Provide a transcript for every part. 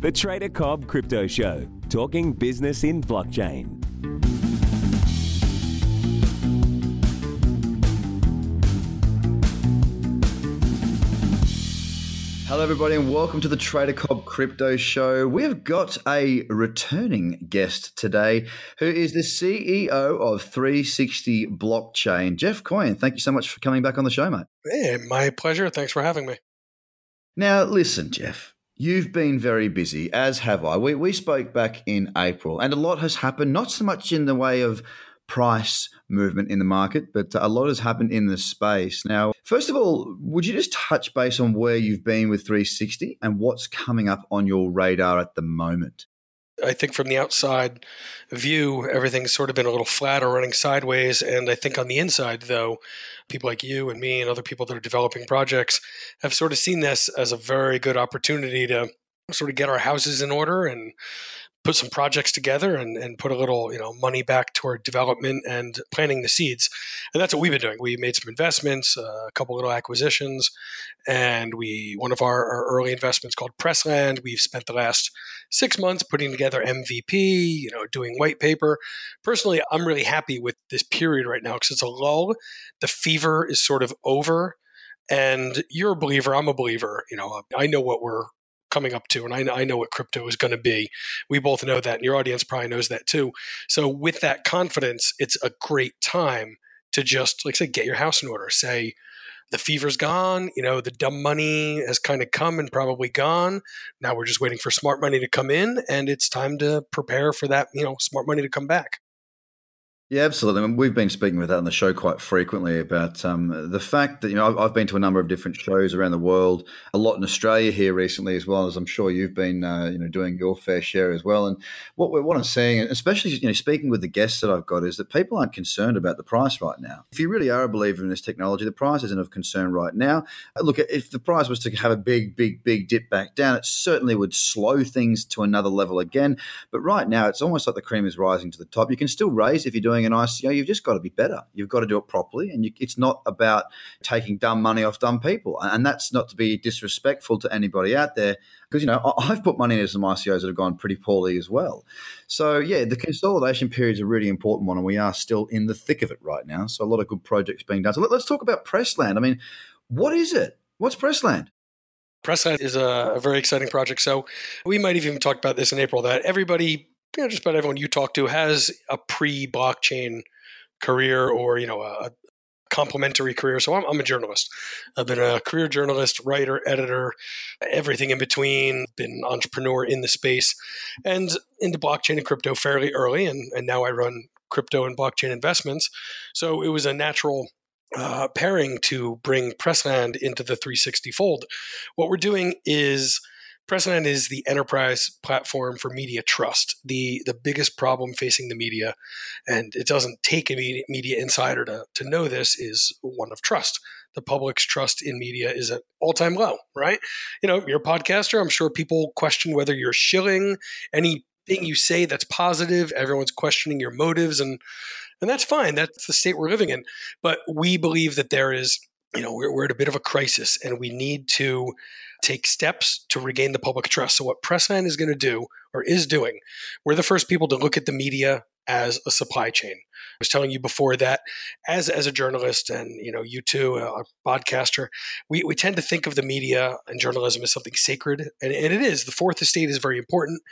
The Trader Cobb Crypto Show, talking business in blockchain. Hello, everybody, and welcome to the Trader Cobb Crypto Show. We've got a returning guest today who is the CEO of 360 Blockchain, Jeff Coyne. Thank you so much for coming back on the show, mate. Hey, my pleasure. Thanks for having me. Now, listen, Jeff, You've been very busy, as have I. We, we spoke back in April, and a lot has happened, not so much in the way of price movement in the market, but a lot has happened in the space. Now, first of all, would you just touch base on where you've been with 360 and what's coming up on your radar at the moment? I think from the outside view, everything's sort of been a little flat or running sideways. And I think on the inside, though, people like you and me and other people that are developing projects have sort of seen this as a very good opportunity to sort of get our houses in order and put some projects together and, and put a little you know money back toward development and planting the seeds. And that's what we've been doing. We made some investments uh, a couple little acquisitions and we one of our, our, early investments called pressland we've spent the last six months putting together mvp you know doing white paper. Personally i'm really happy with this period right now because it's a lull. The fever is sort of over and you're a believer i'm a believer you know i know what we're coming up to, and I I know what crypto is going to be. We both know that, and your audience probably knows that too. So, with that confidence, it's a great time to just, like I said, get your house in order. Say, the fever's gone, you know, the dumb money has kind of come and probably gone. Now we're just waiting for smart money to come in, and it's time to prepare for that, you know, smart money to come back. Yeah, absolutely. I mean, we've been speaking with that on the show quite frequently about um, the fact that you know I've, I've, been to a number of different shows around the world, a lot in Australia here recently as well as I'm sure you've been uh, you know doing your fair share as well. And what what I'm seeing, especially you know speaking with the guests that I've got, is that people aren't concerned about the price right now. If you really are a believer in this technology, the price isn't of concern right now. Uh, look, if the price was to have a big, big, big dip back down, it certainly would slow things to another level again. But right now, it's almost like the cream is rising to the top. You can still raise if you're doing doing an ICO, you've just got to be better. You've got to do it properly, and you, it's not about taking dumb money off dumb people. And that's not to be disrespectful to anybody out there, because you know I've put money into some ICOs that have gone pretty poorly as well. So yeah, the consolidation period is a really important one, and we are still in the thick of it right now. So a lot of good projects being done. So let, us talk about Pressland. I mean, what is it? What's Pressland? Pressland is a, a very exciting project. So we might have even talked about this in April that everybody you know, just about everyone you talk to has a pre-blockchain career or you know a, complementary career. So I'm, I'm, a journalist. I've been a career journalist, writer, editor, everything in between. Been an entrepreneur in the space, and into blockchain and crypto fairly early, and and now I run crypto and blockchain investments. So it was a natural uh, pairing to bring Pressland into the 360 fold. What we're doing is Pressland is the enterprise platform for media trust. The the biggest problem facing the media, and it doesn't take a media, media insider to, to know this, is one of trust. The public's trust in media is at all time low, right? You know, you're a podcaster. I'm sure people question whether you're shilling anything you say that's positive. Everyone's questioning your motives, and and that's fine. That's the state we're living in. But we believe that there is you know, we're, we're at a bit of a crisis and we need to take steps to regain the public trust. So, what Pressland is going to do or is doing, we're the first people to look at the media as a supply chain. I was telling you before that as as a journalist and you know you too a podcaster we, we tend to think of the media and journalism as something sacred and, and it is the fourth estate is very important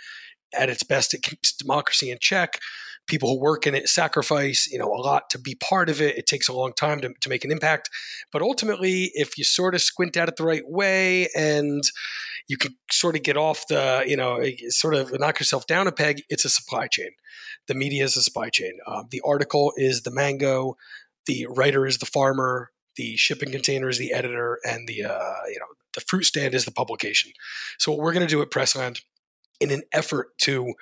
at its best it keeps democracy in check people who work in it sacrifice you know a lot to be part of it. It takes a long time to, to make an impact. But ultimately if you sort of squint at it the right way and you can sort of get off the you know sort of knock yourself down a peg it's a supply chain. The media is a supply chain. Um, the article is the mango the writer is the farmer the shipping container is the editor and the uh, you know the fruit stand is the publication. So what we're going to do at pressland in an effort to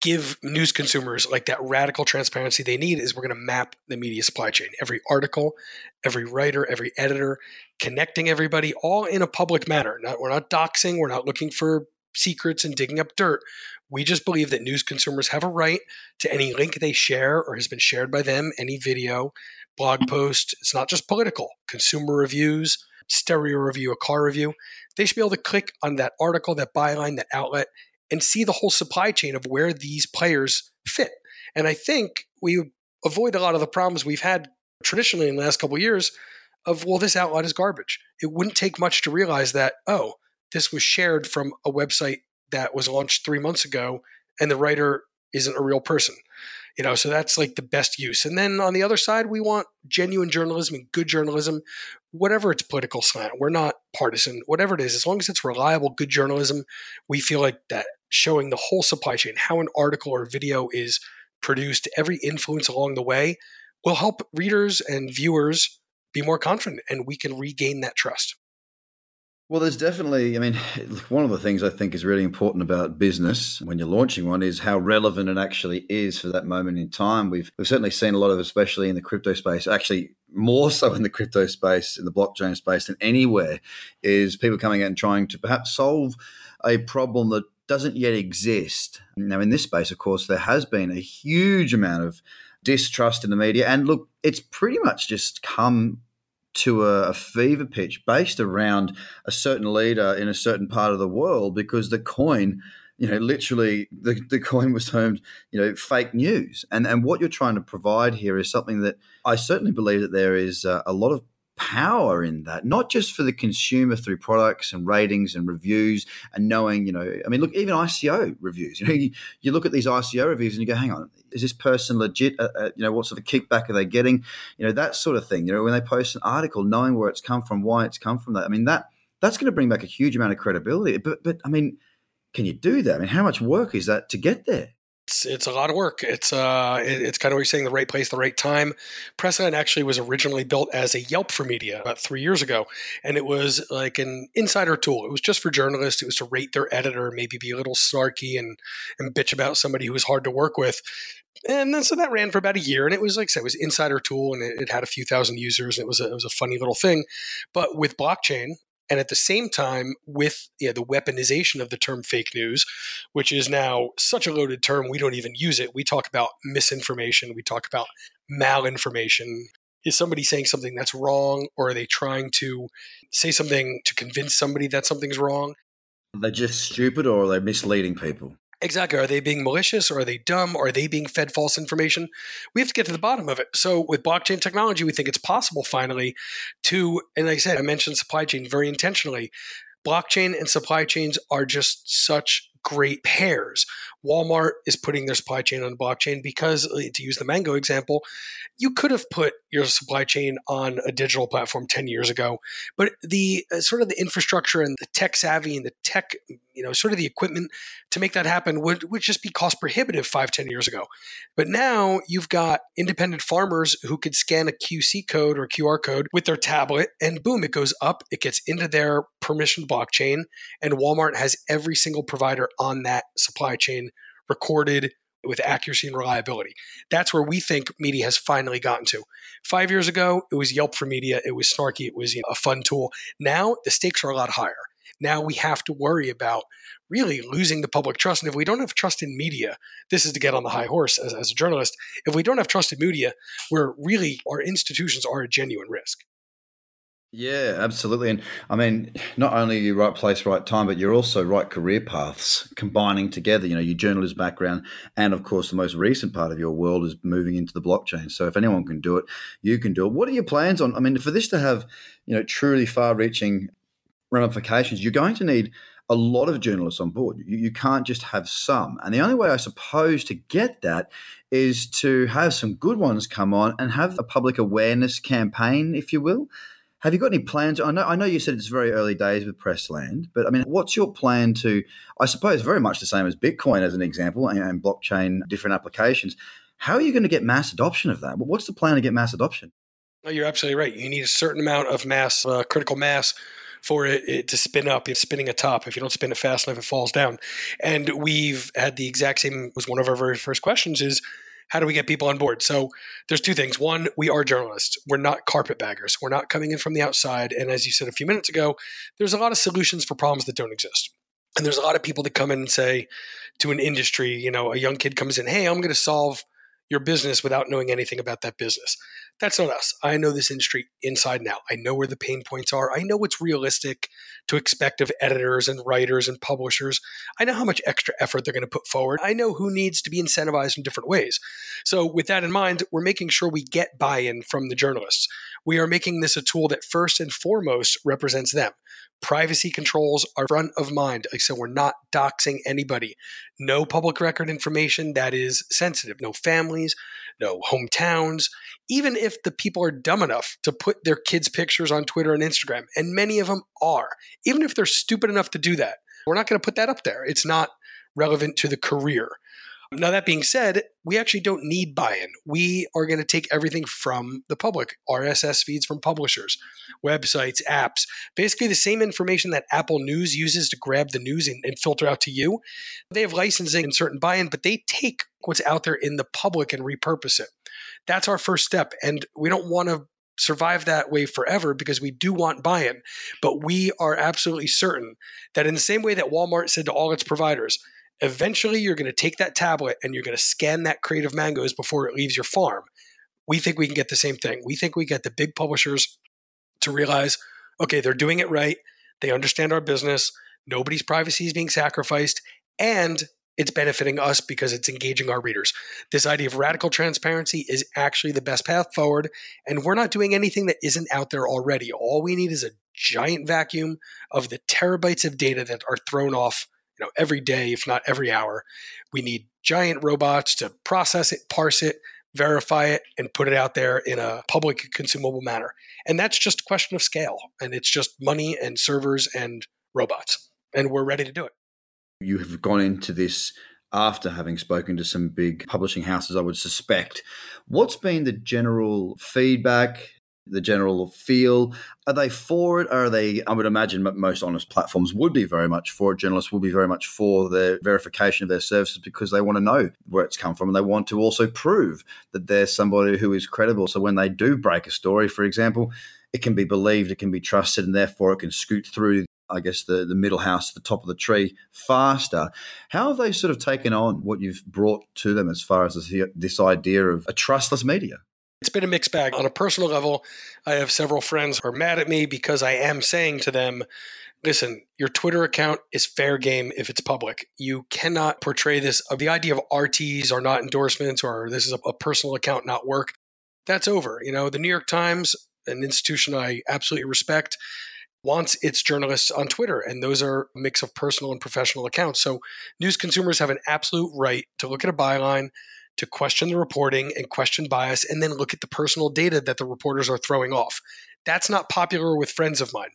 give news consumers like that radical transparency they need is we're going to map the media supply chain. Every article every writer every editor connecting everybody all in a public manner. Not, we're not doxing we're not looking for secrets and digging up dirt. We just believe that news consumers have a right to any link they share or has been shared by them any video blog post. It's not just political. Consumer reviews stereo review a car review They should be able to click on that article, that byline, that outlet, and see the whole supply chain of where these players fit. And I think we avoid a lot of the problems we've had traditionally in the last couple of years of, well, this outlet is garbage. It wouldn't take much to realize that, oh, this was shared from a website that was launched three months ago and the writer isn't a real person. You know, so that's like the best use. And then on the other side, we want genuine journalism and good journalism, whatever its political slant. We're not partisan, whatever it is, as long as it's reliable, good journalism, we feel like that showing the whole supply chain, how an article or video is produced, every influence along the way will help readers and viewers be more confident and we can regain that trust. Well, there's definitely, I mean, one of the things I think is really important about business when you're launching one is how relevant it actually is for that moment in time. We've, we've certainly seen a lot of, especially in the crypto space, actually more so in the crypto space, in the blockchain space than anywhere, is people coming out and trying to perhaps solve a problem that doesn't yet exist. Now, in this space, of course, there has been a huge amount of distrust in the media. And look, it's pretty much just come to a, a, fever pitch based around a certain leader in a certain part of the world because the coin you know literally the, the coin was termed you know fake news and and what you're trying to provide here is something that i certainly believe that there is a, a lot of power in that, not just for the consumer through products and ratings and reviews and knowing, you know, I mean, look, even ICO reviews, you know, you, you look at these ICO reviews and you go, hang on, is this person legit? Uh, uh, you know, what sort of kickback are they getting? You know, that sort of thing. You know, when they post an article, knowing where it's come from, why it's come from that. I mean, that that's going to bring back a huge amount of credibility. But, but I mean, can you do that? I mean, how much work is that to get there? It's a lot of work. It's uh it, it's kind of what you're saying, the right place, the right time. Pressland actually was originally built as a Yelp for media about three years ago, and it was like an insider tool. It was just for journalists. It was to rate their editor, maybe be a little snarky and and bitch about somebody who was hard to work with. And then so that ran for about a year, and it was like I said, it was insider tool, and it, it had a few thousand users. And it was a, it was a funny little thing. But with blockchain, and at the same time with you know, the weaponization of the term fake news which is now such a loaded term we don't even use it. We talk about misinformation. We talk about malinformation. Is somebody saying something that's wrong or are they trying to say something to convince somebody that something's wrong? They're just stupid or are they misleading people Exactly. Are they being malicious or are they dumb or are they being fed false information? We have to get to the bottom of it. So, with blockchain technology, we think it's possible finally to, and like I said, I mentioned supply chain very intentionally. Blockchain and supply chains are just such great pairs. Walmart is putting their supply chain on blockchain because, uh, to use the Mango example, you could have put your supply chain on a digital platform 10 years ago, but the uh, sort of the infrastructure and the tech savvy and the tech, you know, sort of the equipment to make that happen would, would just be cost prohibitive five ten years ago. But now you've got independent farmers who could scan a QC code or QR code with their tablet and boom, it goes up, it gets into their permission blockchain, and Walmart has every single provider on that supply chain recorded with accuracy and reliability. That's where we think media has finally gotten to. Five years ago, it was Yelp for media. It was snarky. It was you know, a fun tool. Now the stakes are a lot higher. Now we have to worry about really losing the public trust. And if we don't have trust in media, this is to get on the high horse as, as a journalist. If we don't have trust in media, we're really, our institutions are a genuine risk. Yeah, absolutely. And I mean, not only are you right place, right time, but you're also right career paths combining together. You know, your journalist background, and of course, the most recent part of your world is moving into the blockchain. So if anyone can do it, you can do it. What are your plans on? I mean, for this to have, you know, truly far-reaching ramifications, you're going to need a lot of journalists on board. You, you can't just have some. And the only way, I suppose, to get that is to have some good ones come on and have a public awareness campaign, if you will have you got any plans? I know, I know you said it's very early days with Pressland, but I mean, what's your plan to, I suppose, very much the same as Bitcoin as an example and, and blockchain, different applications. How are you going to get mass adoption of that? What's the plan to get mass adoption? You're absolutely right. You need a certain amount of mass, uh, critical mass, for it, it, to spin up. It's spinning a top. If you don't spin it fast enough, it falls down. And we've had the exact same. Was one of our very first questions is how do we get people on board? So there's two things. One, we are journalists. We're not carpetbaggers. We're not coming in from the outside. And as you said a few minutes ago, there's a lot of solutions for problems that don't exist. And there's a lot of people that come in and say to an industry, you know, a young kid comes in, hey, I'm going to solve your business without knowing anything about that business. That's not us. I know this industry inside out. I know where the pain points are. I know what's realistic to expect of editors and writers and publishers. I know how much extra effort they're going to put forward. I know who needs to be incentivized in different ways. So, with that in mind, we're making sure we get buy in from the journalists. We are making this a tool that first and foremost represents them. Privacy controls are front of mind. So we're not doxing anybody. No public record information that is sensitive. No families, no hometowns. Even if the people are dumb enough to put their kids' pictures on Twitter and Instagram, and many of them are, even if they're stupid enough to do that, we're not going to put that up there. It's not relevant to the career. Now, that being said, we actually don't need buy in. We are going to take everything from the public RSS feeds from publishers, websites, apps, basically the same information that Apple News uses to grab the news and, and filter out to you. They have licensing and certain buy in, but they take what's out there in the public and repurpose it. That's our first step. And we don't want to survive that way forever because we do want buy in. But we are absolutely certain that in the same way that Walmart said to all its providers, Eventually, you're going to take that tablet and you're going to scan that crate of mangoes before it leaves your farm. We think we can get the same thing. We think we get the big publishers to realize, okay, they're doing it right. They understand our business. Nobody's privacy is being sacrificed. And it's benefiting us because it's engaging our readers. This idea of radical transparency is actually the best path forward. And we're not doing anything that isn't out there already. All we need is a giant vacuum of the terabytes of data that are thrown off you know every day if not every hour. We need giant robots to process it parse it verify it and put it out there in a public consumable manner. And that's just a question of scale and it's just money and servers and robots and we're ready to do it. You have gone into this after having spoken to some big publishing houses, I would suspect. What's been the general feedback, the general feel? Are they for it? Are they? I would imagine most honest platforms would be very much for it. Journalists will be very much for the verification of their services because they want to know where it's come from and they want to also prove that they're somebody who is credible. So when they do break a story, for example, it can be believed, it can be trusted, and therefore it can scoot through I guess the, the middle house, the top of the tree faster. How have they sort of taken on what you've brought to them as far as this, this idea of a trustless media? It's been a mixed bag. On a personal level, I have several friends who are mad at me because I am saying to them, listen, your Twitter account is fair game if it's public. You cannot portray this of the idea of RTs are not endorsements or this is a personal account not work. That's over. You know, the New York Times, an institution I absolutely respect, wants its journalists on Twitter, and those are a mix of personal and professional accounts. So news consumers have an absolute right to look at a byline, to question the reporting and question bias and then look at the personal data that the reporters are throwing off. That's not popular with friends of mine.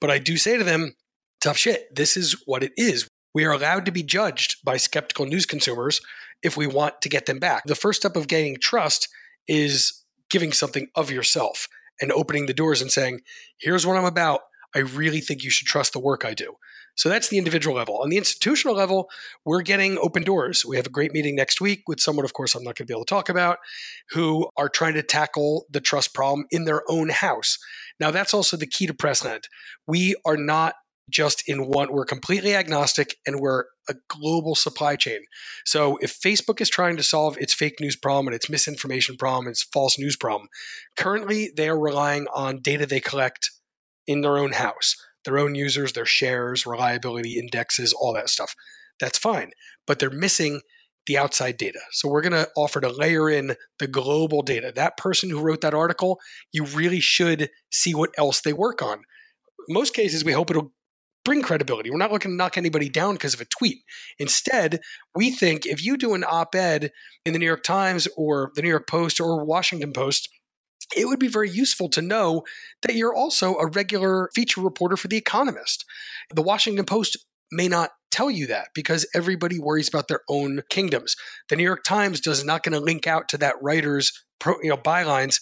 But I do say to them, tough shit, this is what it is. We are allowed to be judged by skeptical news consumers if we want to get them back. The first step of gaining trust is giving something of yourself and opening the doors and saying, here's what I'm about. I really think you should trust the work I do. So that's the individual level. On the institutional level, we're getting open doors. We have a great meeting next week with someone, of course, I'm not going to be able to talk about, who are trying to tackle the trust problem in their own house. Now, that's also the key to Pressland. We are not just in one, we're completely agnostic and we're a global supply chain. So if Facebook is trying to solve its fake news problem and its misinformation problem, its false news problem, currently they are relying on data they collect in their own house their own users, their shares, reliability indexes, all that stuff. That's fine. But they're missing the outside data. So we're going to offer to layer in the global data. That person who wrote that article, you really should see what else they work on. In most cases, we hope it'll bring credibility. We're not looking to knock anybody down because of a tweet. Instead, we think if you do an op ed in the New York Times or the New York Post or Washington Post, it would be very useful to know that you're also a regular feature reporter for The Economist. The Washington Post may not tell you that because everybody worries about their own kingdoms. The New York Times does not going to link out to that writer's pro, you know bylines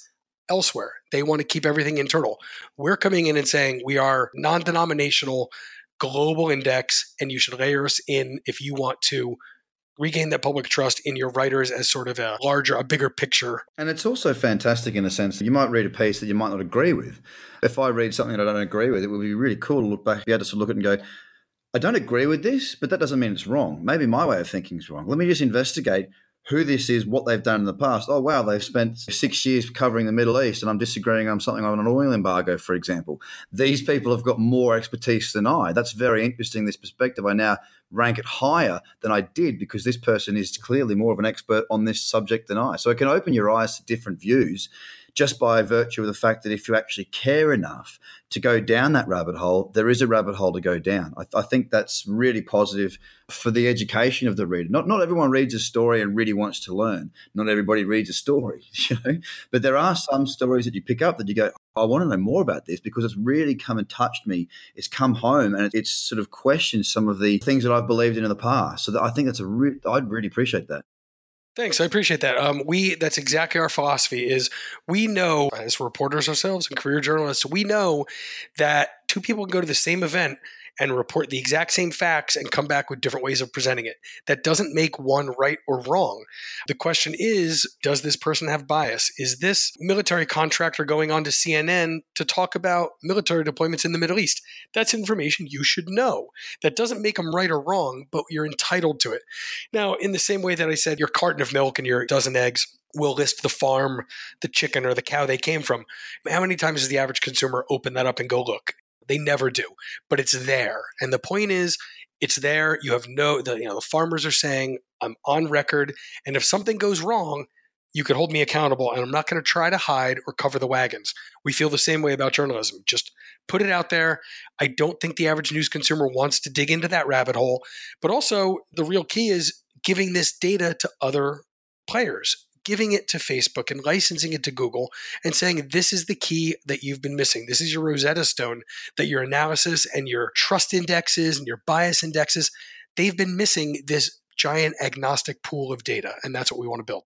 elsewhere. They want to keep everything internal. We're coming in and saying we are non-denominational global index and you should layer us in if you want to regain that public trust in your writers as sort of a larger, a bigger picture. And it's also fantastic in a sense that you might read a piece that you might not agree with. If I read something that I don't agree with, it would be really cool to look back, be able to look at it and go, I don't agree with this, but that doesn't mean it's wrong. Maybe my way of thinking is wrong. Let me just investigate who this is, what they've done in the past. Oh, wow, they've spent six years covering the Middle East, and I'm disagreeing on something on an oil embargo, for example. These people have got more expertise than I. That's very interesting, this perspective. I now rank it higher than I did because this person is clearly more of an expert on this subject than I. So it can open your eyes to different views just by virtue of the fact that if you actually care enough to go down that rabbit hole, there is a rabbit hole to go down. I, I, think that's really positive for the education of the reader. Not not everyone reads a story and really wants to learn. Not everybody reads a story, you know. But there are some stories that you pick up that you go, I want to know more about this because it's really come and touched me. It's come home and it's sort of questioned some of the things that I've believed in in the past. So I think that's a re- I'd really appreciate that. Thanks, I appreciate that. Um, we that's exactly our philosophy. Is we know as reporters ourselves and career journalists, we know that two people can go to the same event and report the exact same facts and come back with different ways of presenting it. That doesn't make one right or wrong. The question is does this person have bias? Is this military contractor going on to CNN to talk about military deployments in the Middle East? That's information you should know. That doesn't make them right or wrong, but you're entitled to it. Now, in the same way that I said your carton of milk and your dozen eggs, will list the farm, the chicken, or the cow they came from. How many times does the average consumer open that up and go look? They never do, but it's there. And the point is, it's there. You have no, the, you know, the farmers are saying, I'm on record. And if something goes wrong, you could hold me accountable and I'm not going to try to hide or cover the wagons. We feel the same way about journalism. Just put it out there. I don't think the average news consumer wants to dig into that rabbit hole. But also, the real key is giving this data to other players giving it to Facebook and licensing it to Google and saying, this is the key that you've been missing. This is your Rosetta Stone that your analysis and your trust indexes and your bias indexes, they've been missing this giant agnostic pool of data. And that's what we want to build.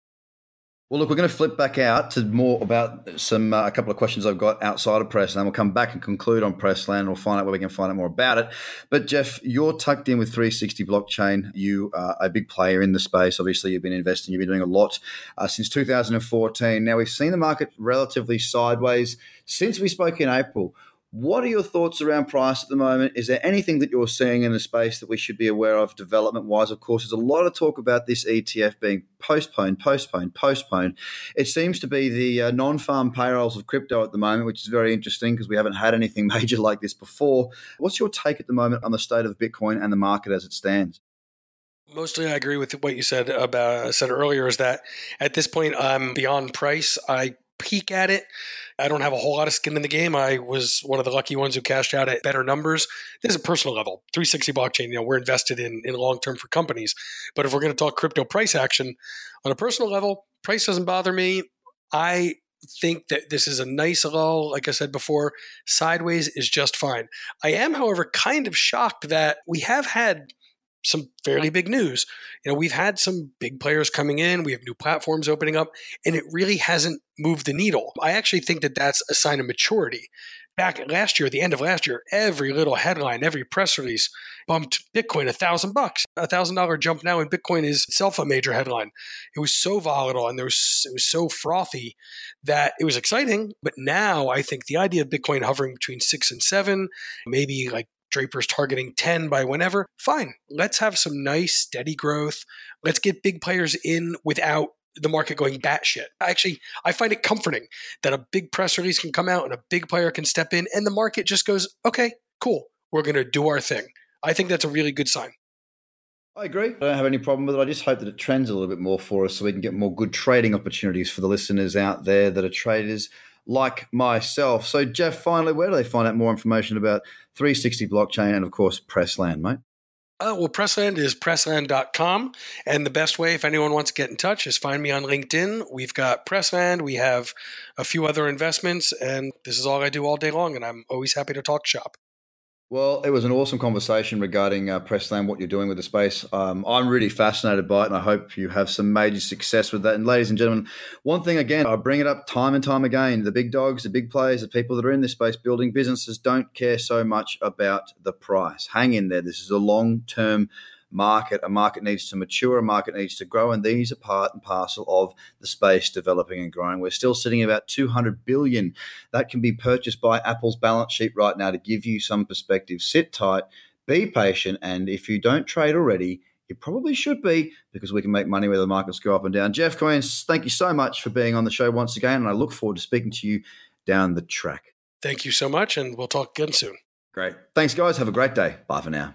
Well, look, we're going to flip back out to more about some uh, a couple of questions I've got outside of Pressland. We'll come back and conclude on Pressland. And we'll find out where we can find out more about it. But Jeff, you're tucked in with 360 Blockchain. You are a big player in the space. Obviously, you've been investing. You've been doing a lot uh, since 2014. Now we've seen the market relatively sideways since we spoke in April. What are your thoughts around price at the moment? Is there anything that you're seeing in the space that we should be aware of development wise? Of course, there's a lot of talk about this ETF being postponed, postponed, postponed. It seems to be the uh, non farm payrolls of crypto at the moment, which is very interesting because we haven't had anything major like this before. What's your take at the moment on the state of Bitcoin and the market as it stands? Mostly, I agree with what you said about said earlier. Is that at this point I'm beyond price. I peek at it I don't have a whole lot of skin in the game. I was one of the lucky ones who cashed out at better numbers. This is a personal level. 360 blockchain, you know, we're invested in in long term for companies. But if we're going to talk crypto price action on a personal level, price doesn't bother me. I think that this is a nice lull. Like I said before, sideways is just fine. I am, however, kind of shocked that we have had some fairly big news. You know, we've had some big players coming in, we have new platforms opening up, and it really hasn't moved the needle. I actually think that that's a sign of maturity. Back last year, the end of last year, every little headline, every press release bumped Bitcoin a thousand bucks. A thousand dollar jump now in Bitcoin is itself a major headline. It was so volatile and there was it was so frothy that it was exciting. But now I think the idea of Bitcoin hovering between six and seven, maybe like Draper's targeting 10 by whenever. Fine. Let's have some nice, steady growth. Let's get big players in without the market going batshit. Actually, I find it comforting that a big press release can come out and a big player can step in and the market just goes, okay, cool. We're going to do our thing. I think that's a really good sign. I agree. I don't have any problem with it. I just hope that it trends a little bit more for us so we can get more good trading opportunities for the listeners out there that are traders like myself. So, Jeff, finally, where do they find out more information about 360 blockchain and, of course, Pressland, mate? Uh, well, Pressland is pressland.com. And the best way, if anyone wants to get in touch, is find me on LinkedIn. We've got Pressland, we have a few other investments, and this is all I do all day long. And I'm always happy to talk shop. Well, it was an awesome conversation regarding uh, Pressland, what you're doing with the space. Um, I'm really fascinated by it, and I hope you have some major success with that. And, ladies and gentlemen, one thing again, I bring it up time and time again the big dogs, the big players, the people that are in this space building businesses don't care so much about the price. Hang in there. This is a long term market. A market needs to mature, a market needs to grow, and these are part and parcel of the space developing and growing. We're still sitting about 200 billion. That can be purchased by Apple's balance sheet right now to give you some perspective. Sit tight, be patient, and if you don't trade already, you probably should be because we can make money where the markets go up and down. Jeff Coyne, thank you so much for being on the show once again, and I look forward to speaking to you down the track. Thank you so much, and we'll talk again soon. Great. Thanks, guys. Have a great day. Bye for now.